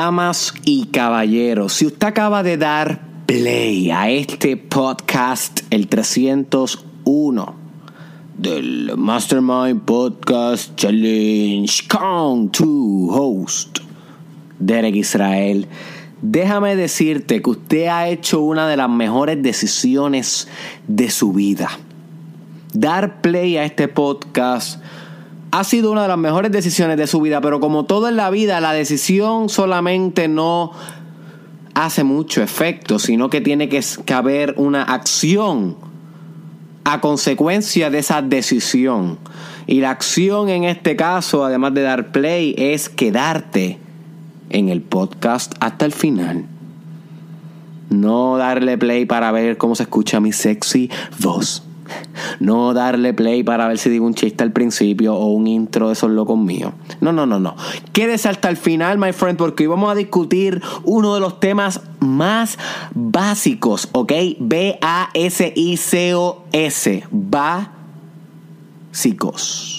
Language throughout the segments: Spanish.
Damas y caballeros, si usted acaba de dar play a este podcast, el 301 del Mastermind Podcast Challenge con tu host, Derek Israel, déjame decirte que usted ha hecho una de las mejores decisiones de su vida. Dar play a este podcast ha sido una de las mejores decisiones de su vida, pero como todo en la vida, la decisión solamente no hace mucho efecto, sino que tiene que, haber una acción a consecuencia de esa decisión. Y la acción en este caso, además de dar play, es quedarte en el podcast hasta el final. No darle play para ver cómo se escucha mi sexy voz. No darle play para ver si digo un chiste al principio o un intro de esos locos míos. No, no, no, no. Quédese hasta el final, my friend, porque hoy vamos a discutir uno de los temas más básicos, ¿ok? B-A-S-I-C-O-S. Básicos.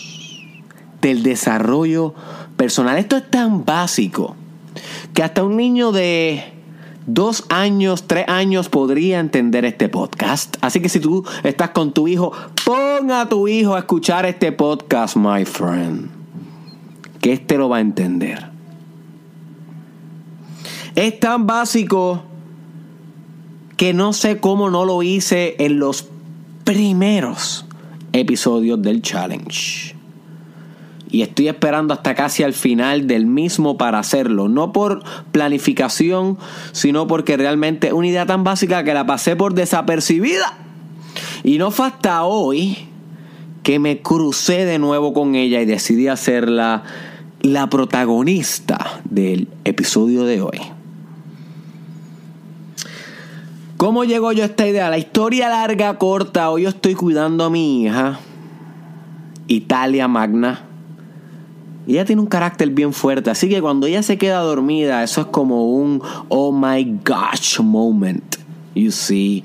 Del desarrollo personal. Esto es tan básico que hasta un niño de dos años, tres años podría entender este podcast. Así que si tú estás con tu hijo, ponga a tu hijo a escuchar este podcast, my friend. Que este lo va a entender. Es tan básico que no sé cómo no lo hice en los primeros episodios del challenge y estoy esperando hasta casi al final del mismo para hacerlo. No por planificación, sino porque realmente es una idea tan básica que la pasé por desapercibida. Y no fue hasta hoy que me crucé de nuevo con ella y decidí hacerla la protagonista del episodio de hoy. ¿Cómo llegó yo a esta idea? La historia larga, corta. Hoy estoy cuidando a mi hija, Italia Magna ella tiene un carácter bien fuerte, así que cuando ella se queda dormida, eso es como un oh my gosh moment, you see.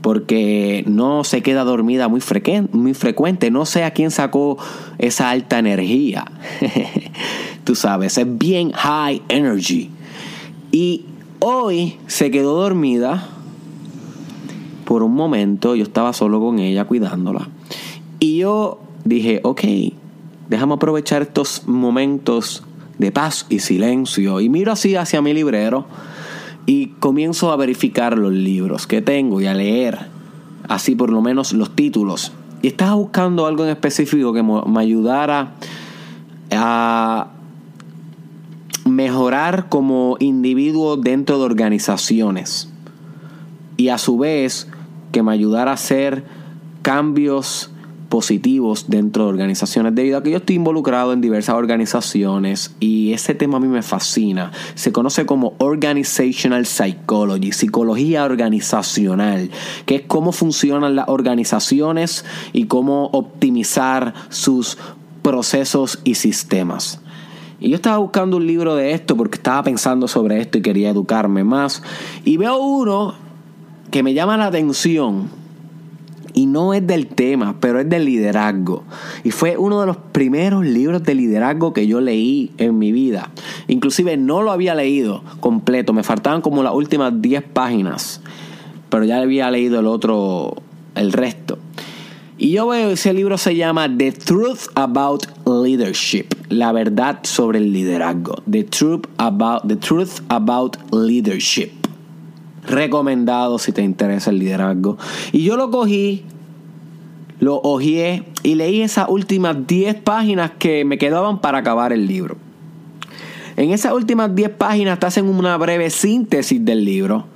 Porque no se queda dormida muy, frecuente, muy frecuente. No sé a quién sacó esa alta energía. Tú sabes, es bien high energy. Y hoy se quedó dormida por un momento. Yo estaba solo con ella cuidándola. Y yo dije, ok, déjame aprovechar estos momentos de paz y silencio. Y miro así hacia mi librero y comienzo a verificar los libros que tengo y a leer, así por lo menos los títulos. Y estaba buscando algo en específico que me ayudara a mejorar como individuo dentro de organizaciones. Y a su vez que me ayudara a hacer cambios positivos dentro de organizaciones, debido a que yo estoy involucrado en diversas organizaciones y ese tema a mí me fascina. Se conoce como Organizational Psychology, psicología organizacional, que es cómo funcionan las organizaciones y cómo optimizar sus procesos y sistemas. Y yo estaba buscando un libro de esto porque estaba pensando sobre esto y quería educarme más. Y veo uno que me llama la atención y no es del tema, pero es del liderazgo. Y fue uno de los primeros libros de liderazgo que yo leí en mi vida. Inclusive no lo había leído completo, me faltaban como las últimas 10 páginas, pero ya había leído el otro, el resto. Y yo veo ese libro se llama The Truth About Leadership, la verdad sobre el liderazgo. The Truth About, the truth about Leadership recomendado si te interesa el liderazgo. Y yo lo cogí, lo hojeé y leí esas últimas 10 páginas que me quedaban para acabar el libro. En esas últimas 10 páginas te hacen una breve síntesis del libro.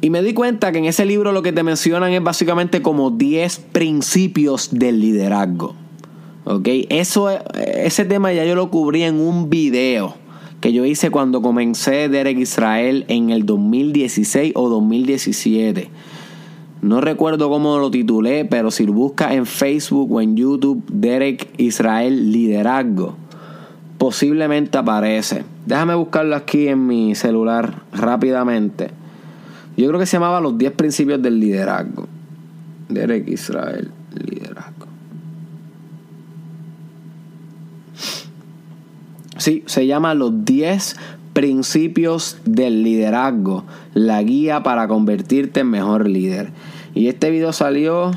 Y me di cuenta que en ese libro lo que te mencionan es básicamente como 10 principios del liderazgo. ¿Ok? Eso, ese tema ya yo lo cubrí en un video que yo hice cuando comencé Derek Israel en el 2016 o 2017. No recuerdo cómo lo titulé, pero si buscas en Facebook o en YouTube, Derek Israel Liderazgo, posiblemente aparece. Déjame buscarlo aquí en mi celular rápidamente. Yo creo que se llamaba Los 10 Principios del Liderazgo. Derek Israel Liderazgo. Sí, se llama Los 10 Principios del liderazgo, la guía para convertirte en mejor líder. Y este video salió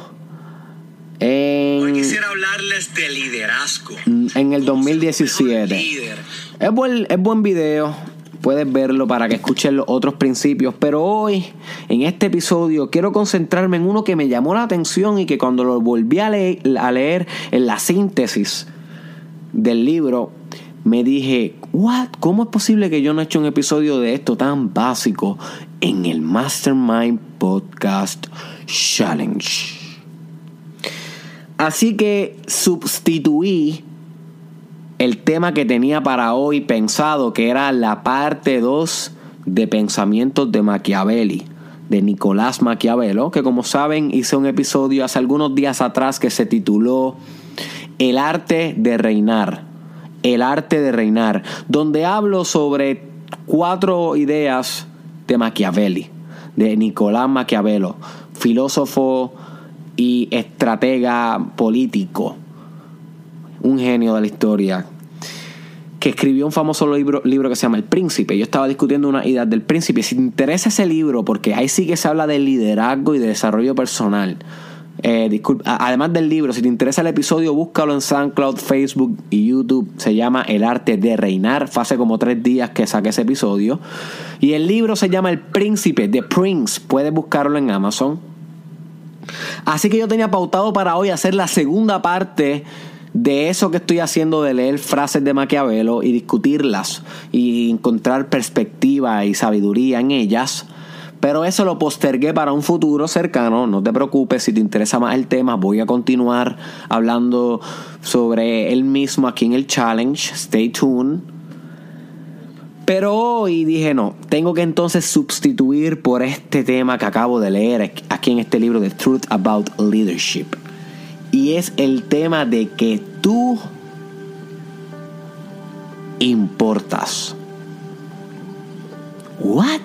en... Hoy quisiera hablarles de liderazgo. En el 2017. Es buen, es buen video. Puedes verlo para que escuches los otros principios. Pero hoy, en este episodio, quiero concentrarme en uno que me llamó la atención y que cuando lo volví a, a leer en la síntesis del libro, me dije, What? ¿Cómo es posible que yo no he hecho un episodio de esto tan básico en el Mastermind Podcast Challenge? Así que sustituí el tema que tenía para hoy pensado, que era la parte 2 de Pensamientos de Machiavelli, de Nicolás Maquiavelo, que como saben hice un episodio hace algunos días atrás que se tituló El arte de reinar. El arte de reinar, donde hablo sobre cuatro ideas de Machiavelli, de Nicolás Maquiavelo, filósofo y estratega político, un genio de la historia, que escribió un famoso libro, libro que se llama El Príncipe. Yo estaba discutiendo una idea del Príncipe. Si te interesa ese libro, porque ahí sí que se habla de liderazgo y de desarrollo personal. Eh, además del libro, si te interesa el episodio, búscalo en SoundCloud, Facebook y YouTube. Se llama El arte de reinar. Fue hace como tres días que saqué ese episodio. Y el libro se llama El Príncipe, The Prince. Puedes buscarlo en Amazon. Así que yo tenía pautado para hoy hacer la segunda parte de eso que estoy haciendo de leer frases de Maquiavelo y discutirlas y encontrar perspectiva y sabiduría en ellas. Pero eso lo postergué para un futuro cercano. No te preocupes, si te interesa más el tema, voy a continuar hablando sobre él mismo aquí en el challenge. Stay tuned. Pero hoy dije, no, tengo que entonces sustituir por este tema que acabo de leer aquí en este libro de Truth About Leadership. Y es el tema de que tú importas. What?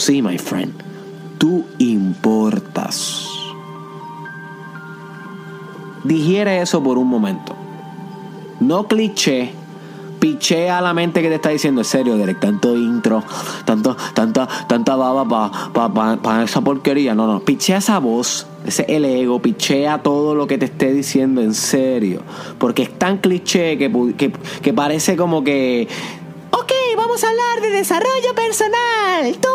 Sí, my friend. Tú importas. Digiere eso por un momento. No cliché pichea a la mente que te está diciendo, en serio, Derek, tanto intro, tanto, tanta, tanta baba para pa, esa porquería. No, no, pichea esa voz, ese el ego, pichea todo lo que te esté diciendo en serio. Porque es tan cliché que, que, parece como que Ok, vamos a hablar de desarrollo personal. Tú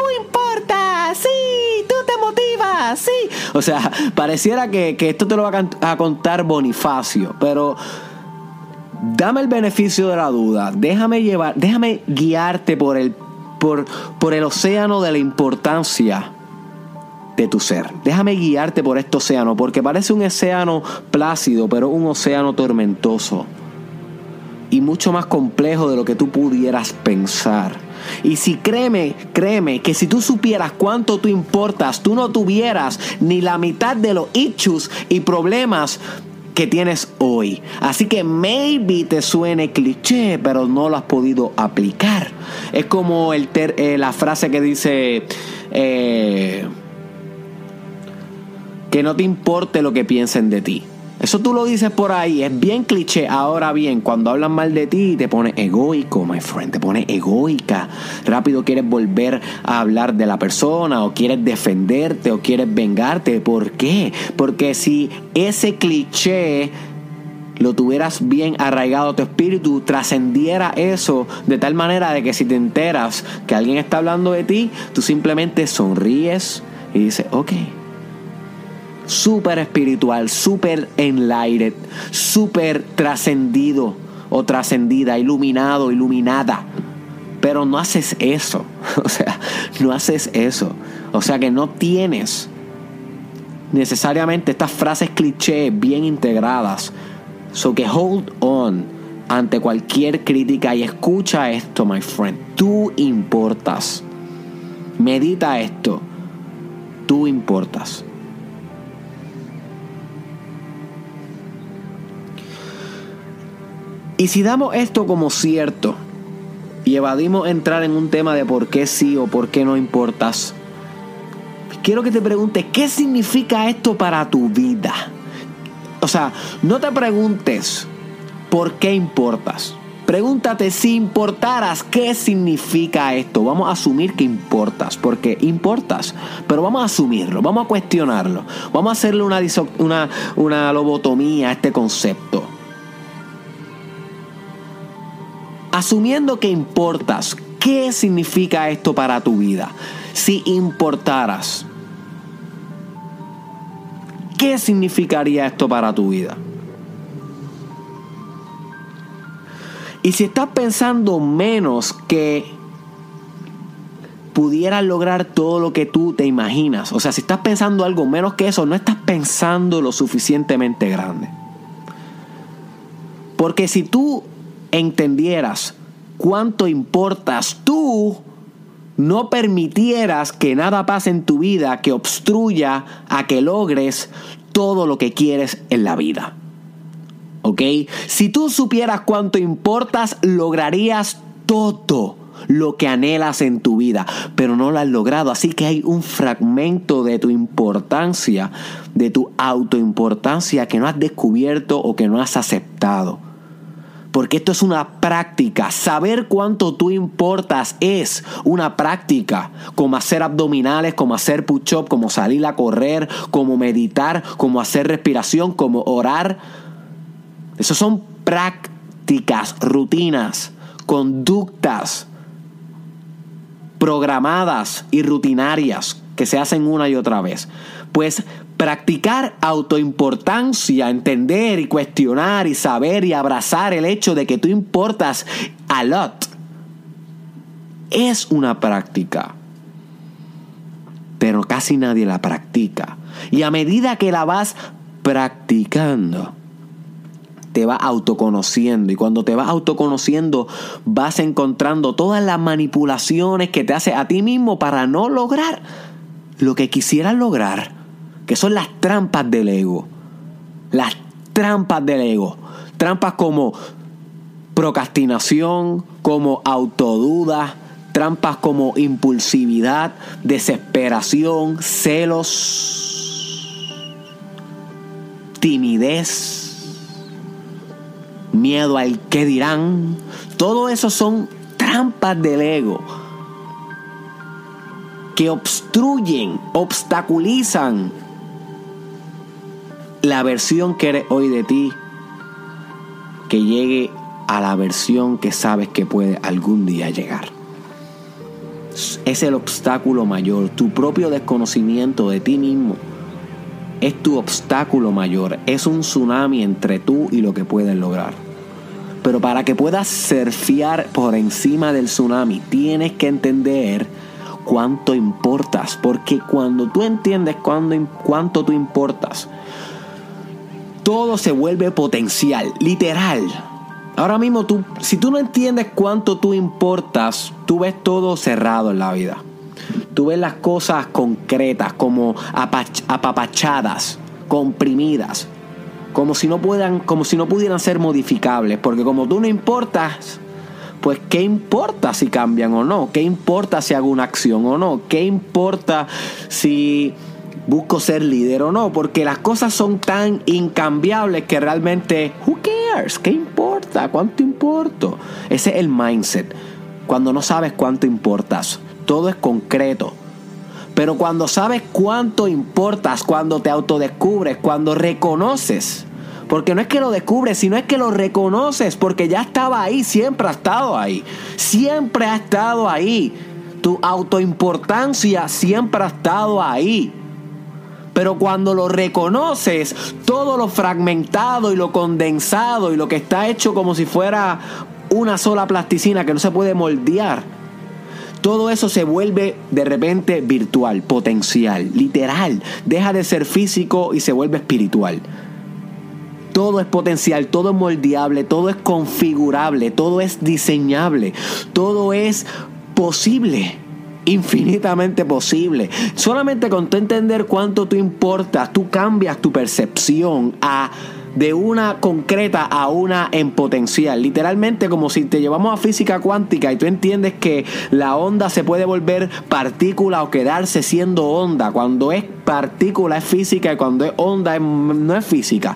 sí, tú te motivas, sí. O sea, pareciera que, que esto te lo va a contar Bonifacio, pero dame el beneficio de la duda, déjame llevar, déjame guiarte por el, por, por el océano de la importancia de tu ser. Déjame guiarte por este océano, porque parece un océano plácido, pero un océano tormentoso. Y mucho más complejo de lo que tú pudieras pensar. Y si créeme, créeme que si tú supieras cuánto tú importas, tú no tuvieras ni la mitad de los issues y problemas que tienes hoy. Así que maybe te suene cliché, pero no lo has podido aplicar. Es como eh, la frase que dice eh, que no te importe lo que piensen de ti. Eso tú lo dices por ahí, es bien cliché. Ahora bien, cuando hablan mal de ti, te pone egoico, my friend, te pone egoica. Rápido quieres volver a hablar de la persona, o quieres defenderte, o quieres vengarte. ¿Por qué? Porque si ese cliché lo tuvieras bien arraigado a tu espíritu, trascendiera eso de tal manera de que si te enteras que alguien está hablando de ti, tú simplemente sonríes y dices, ok súper espiritual, súper enlightened, súper trascendido o trascendida, iluminado, iluminada. Pero no haces eso. O sea, no haces eso. O sea que no tienes necesariamente estas frases cliché bien integradas. So que hold on ante cualquier crítica y escucha esto, my friend. Tú importas. Medita esto. Tú importas. Y si damos esto como cierto y evadimos entrar en un tema de por qué sí o por qué no importas, quiero que te preguntes, ¿qué significa esto para tu vida? O sea, no te preguntes por qué importas. Pregúntate si importaras, ¿qué significa esto? Vamos a asumir que importas, porque importas, pero vamos a asumirlo, vamos a cuestionarlo, vamos a hacerle una, una, una lobotomía a este concepto. Asumiendo que importas, ¿qué significa esto para tu vida? Si importaras, ¿qué significaría esto para tu vida? Y si estás pensando menos que pudieras lograr todo lo que tú te imaginas, o sea, si estás pensando algo menos que eso, no estás pensando lo suficientemente grande. Porque si tú entendieras cuánto importas tú, no permitieras que nada pase en tu vida que obstruya a que logres todo lo que quieres en la vida. ¿Ok? Si tú supieras cuánto importas, lograrías todo lo que anhelas en tu vida, pero no lo has logrado. Así que hay un fragmento de tu importancia, de tu autoimportancia que no has descubierto o que no has aceptado. Porque esto es una práctica. Saber cuánto tú importas es una práctica. Como hacer abdominales, como hacer push-up, como salir a correr, como meditar, como hacer respiración, como orar esas son prácticas, rutinas, conductas programadas y rutinarias que se hacen una y otra vez. Pues practicar autoimportancia, entender y cuestionar y saber y abrazar el hecho de que tú importas a lot, es una práctica. Pero casi nadie la practica. Y a medida que la vas practicando, te vas autoconociendo y cuando te vas autoconociendo vas encontrando todas las manipulaciones que te hace a ti mismo para no lograr lo que quisieras lograr, que son las trampas del ego. Las trampas del ego. Trampas como procrastinación, como autoduda, trampas como impulsividad, desesperación, celos, timidez miedo al que dirán. Todo eso son trampas del ego que obstruyen, obstaculizan la versión que eres hoy de ti, que llegue a la versión que sabes que puede algún día llegar. Es el obstáculo mayor, tu propio desconocimiento de ti mismo es tu obstáculo mayor, es un tsunami entre tú y lo que puedes lograr. Pero para que puedas surfear por encima del tsunami, tienes que entender cuánto importas. Porque cuando tú entiendes cuánto tú importas, todo se vuelve potencial, literal. Ahora mismo tú, si tú no entiendes cuánto tú importas, tú ves todo cerrado en la vida. Tú ves las cosas concretas, como apapachadas, comprimidas como si no puedan, como si no pudieran ser modificables, porque como tú no importas, pues qué importa si cambian o no, qué importa si hago una acción o no, qué importa si busco ser líder o no, porque las cosas son tan incambiables que realmente, who cares? ¿Qué importa? ¿Cuánto importo? Ese es el mindset. Cuando no sabes cuánto importas, todo es concreto. Pero cuando sabes cuánto importas, cuando te autodescubres, cuando reconoces, porque no es que lo descubres, sino es que lo reconoces, porque ya estaba ahí, siempre ha estado ahí, siempre ha estado ahí. Tu autoimportancia siempre ha estado ahí. Pero cuando lo reconoces, todo lo fragmentado y lo condensado y lo que está hecho como si fuera una sola plasticina que no se puede moldear, todo eso se vuelve de repente virtual, potencial, literal. Deja de ser físico y se vuelve espiritual. Todo es potencial, todo es moldeable, todo es configurable, todo es diseñable, todo es posible infinitamente posible. Solamente con tu entender cuánto tú importas, tú cambias tu percepción a de una concreta a una en potencial. Literalmente como si te llevamos a física cuántica y tú entiendes que la onda se puede volver partícula o quedarse siendo onda. Cuando es partícula es física y cuando es onda no es física.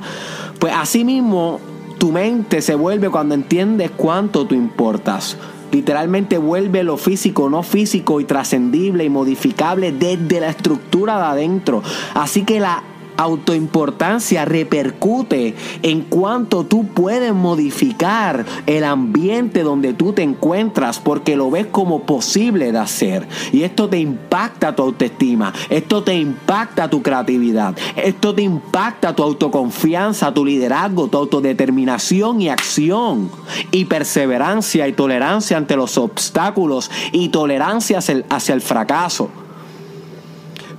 Pues así mismo tu mente se vuelve cuando entiendes cuánto tú importas. Literalmente vuelve lo físico, no físico y trascendible y modificable desde la estructura de adentro. Así que la autoimportancia repercute en cuanto tú puedes modificar el ambiente donde tú te encuentras porque lo ves como posible de hacer. Y esto te impacta tu autoestima, esto te impacta tu creatividad, esto te impacta tu autoconfianza, tu liderazgo, tu autodeterminación y acción y perseverancia y tolerancia ante los obstáculos y tolerancia hacia el, fracaso.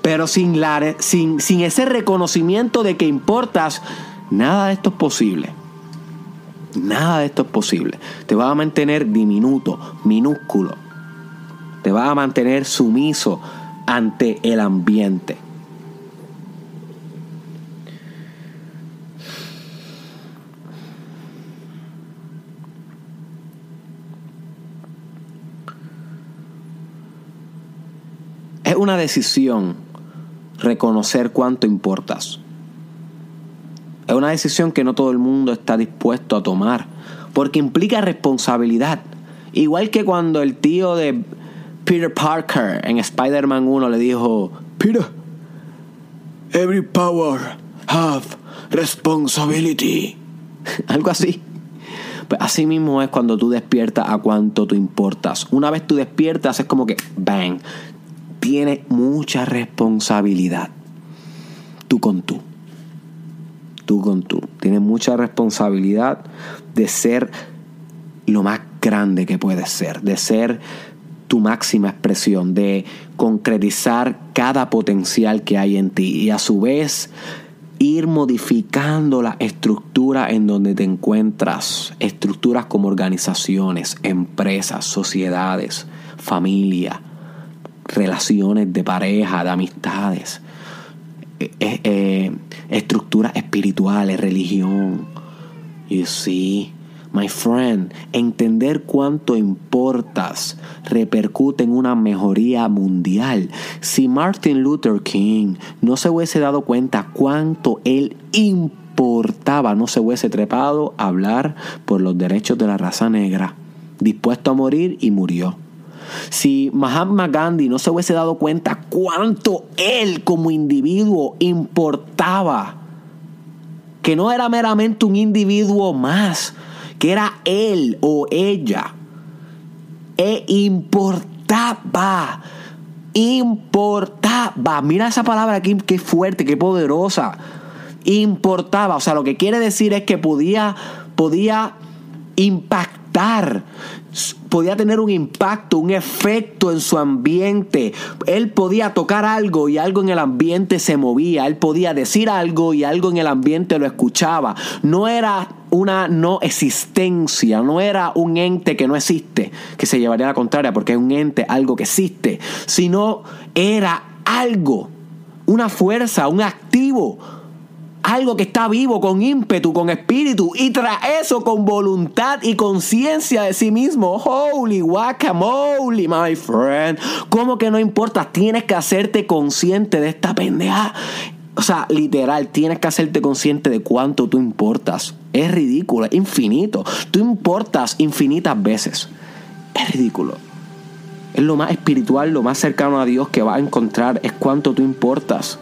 Pero sin, la, sin, sin ese reconocimiento de que importas, nada de esto es posible. Nada de esto es posible. Te va a mantener diminuto, minúsculo. Te va a mantener sumiso ante el ambiente. Es una decisión reconocer cuánto importas. Es una decisión que no todo el mundo está dispuesto a tomar, porque implica responsabilidad. Igual que cuando el tío de Peter Parker en Spider-Man 1 le dijo, Peter, every power have responsibility. Algo así. Pues así mismo es cuando tú despiertas a cuánto tú importas. Una vez tú despiertas es como que, bang, tiene mucha responsabilidad. Tú con tú. Tú con tú. Tienes mucha responsabilidad de ser lo más grande que puedes ser, de ser tu máxima expresión, de concretizar cada potencial que hay en ti y a su vez ir modificando la estructura en donde te encuentras, estructuras como organizaciones, empresas, sociedades, familia, relaciones de pareja, de amistades, eh, eh, eh, estructuras espirituales, religión. You see, my friend, entender cuánto importas repercute en una mejoría mundial. Si Martin Luther King no se hubiese dado cuenta cuánto él importaba, no se hubiese trepado a hablar por los derechos de la raza negra, dispuesto a morir y murió. Si Mahatma Gandhi no se hubiese dado cuenta cuánto él como individuo importaba, que no era meramente un individuo más, que era él o ella, e importaba, importaba, mira esa palabra aquí, qué fuerte, qué poderosa, importaba, o sea, lo que quiere decir es que podía, podía impactar podía tener un impacto, un efecto en su ambiente. Él podía tocar algo y algo en el ambiente se movía. Él podía decir algo y algo en el ambiente lo escuchaba. No era una no existencia, no era un ente que no existe, que se llevaría a la contraria, porque es un ente, algo que existe, sino era algo, una fuerza, un activo algo que está vivo, con ímpetu, con espíritu, y tras eso con voluntad y conciencia de sí mismo. Holy guacamole, my friend. ¿Cómo que no importa? Tienes que hacerte consciente de esta pendeja. O sea, literal, tienes que hacerte consciente de cuánto tú importas. Es ridículo, es infinito. Tú importas infinitas veces. Es ridículo. Es lo más espiritual, lo más cercano a Dios que vas a encontrar. Es cuánto tú importas.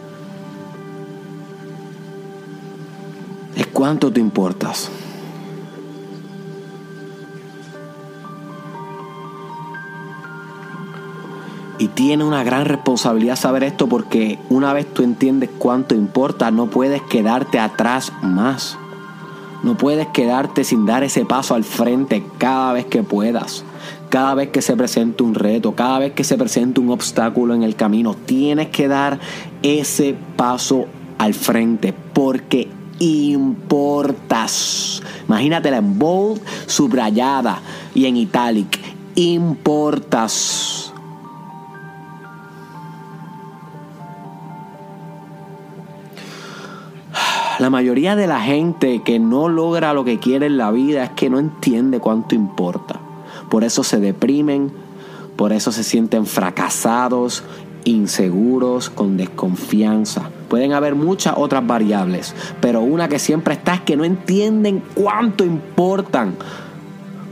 Cuánto te importas. Y tiene una gran responsabilidad saber esto porque una vez tú entiendes cuánto importa, no puedes quedarte atrás más. No puedes quedarte sin dar ese paso al frente cada vez que puedas. Cada vez que se presente un reto, cada vez que se presente un obstáculo en el camino, tienes que dar ese paso al frente porque importas. Imagínatela en bold, subrayada y en italic. Importas. La mayoría de la gente que no logra lo que quiere en la vida es que no entiende cuánto importa. Por eso se deprimen, por eso se sienten fracasados, inseguros, con desconfianza Pueden haber muchas otras variables, pero una que siempre está es que no entienden cuánto importan.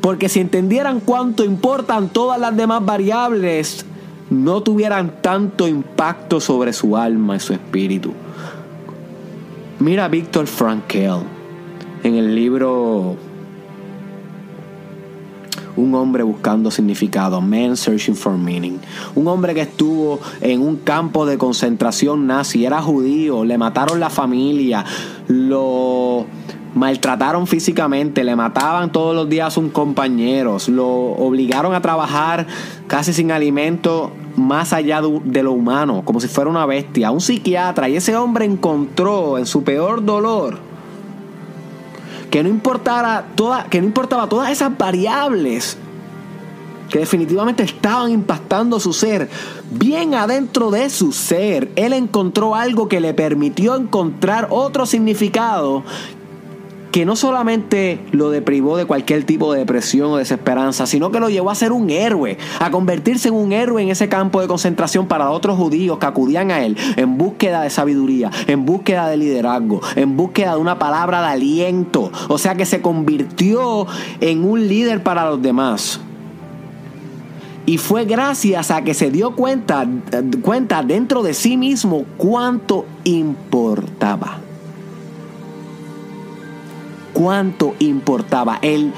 Porque si entendieran cuánto importan todas las demás variables, no tuvieran tanto impacto sobre su alma y su espíritu. Mira a Víctor Frankl en el libro Un hombre buscando significado, Man Searching for Meaning. Un hombre que estuvo en un campo de concentración nazi, era judío, le mataron la familia, lo maltrataron físicamente, le mataban todos los días a sus compañeros, lo obligaron a trabajar casi sin alimento más allá de lo humano, como si fuera una bestia, un psiquiatra, y ese hombre encontró en su peor dolor que no importara toda, que no importaba todas esas variables que definitivamente estaban impactando su ser, bien adentro de su ser, él encontró algo que le permitió encontrar otro significado que no solamente lo deprivó de cualquier tipo de depresión o desesperanza, sino que lo llevó a ser un héroe, a convertirse en un héroe en ese campo de concentración para otros judíos que acudían a él en búsqueda de sabiduría, en búsqueda de liderazgo, en búsqueda de una palabra de aliento. O sea que se convirtió en un líder para los demás. Y fue gracias a que se dio cuenta, cuenta dentro de sí mismo cuánto importaba cuánto importaba el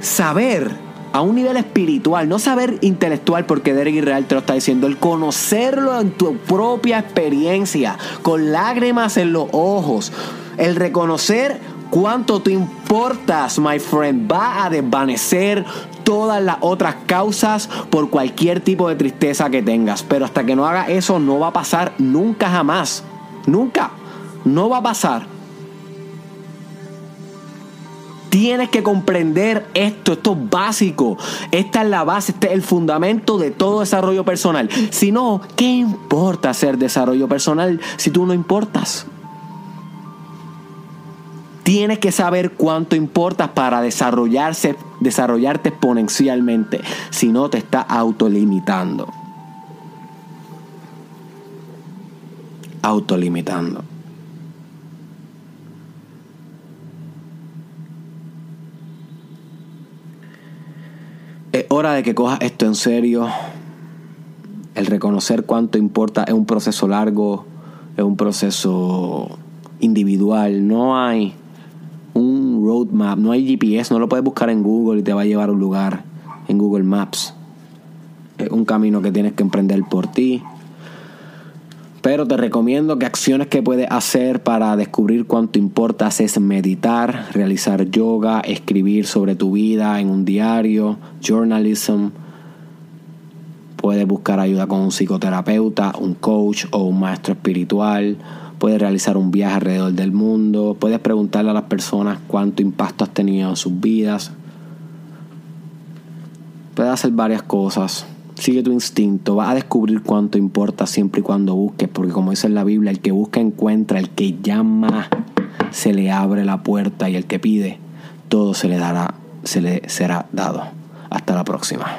saber a un nivel espiritual, no saber intelectual, porque Derek Israel te lo está diciendo, el conocerlo en tu propia experiencia, con lágrimas en los ojos, el reconocer cuánto te importas, my friend, va a desvanecer todas las otras causas por cualquier tipo de tristeza que tengas. Pero hasta que no haga eso, no va a pasar nunca jamás. Nunca. No va a pasar. Tienes que comprender esto, esto es básico. Esta es la base, este es el fundamento de todo desarrollo personal. Si no, ¿qué importa hacer desarrollo personal si tú no importas? Tienes que saber cuánto importas para desarrollarse, desarrollarte exponencialmente. Si no, te está autolimitando. Autolimitando. Es hora de que cojas esto en serio. El reconocer cuánto importa es un proceso largo, es un proceso individual. No hay un roadmap, no hay GPS, no lo puedes buscar en Google y te va a llevar a un lugar en Google Maps. Es un camino que tienes que emprender por ti. Pero te recomiendo que acciones que puedes hacer para descubrir cuánto importas es meditar, realizar yoga, escribir sobre tu vida en un diario, journalism. Puedes buscar ayuda con un psicoterapeuta, un coach o un maestro espiritual. Puedes realizar un viaje alrededor del mundo. Puedes preguntarle a las personas cuánto impacto has tenido en sus vidas. Puedes hacer varias cosas. Sigue tu instinto, vas a descubrir cuánto importa siempre y cuando busques, porque como dice en la Biblia, el que busca encuentra, el que llama se le abre la puerta y el que pide todo se le dará, se le será dado. Hasta la próxima.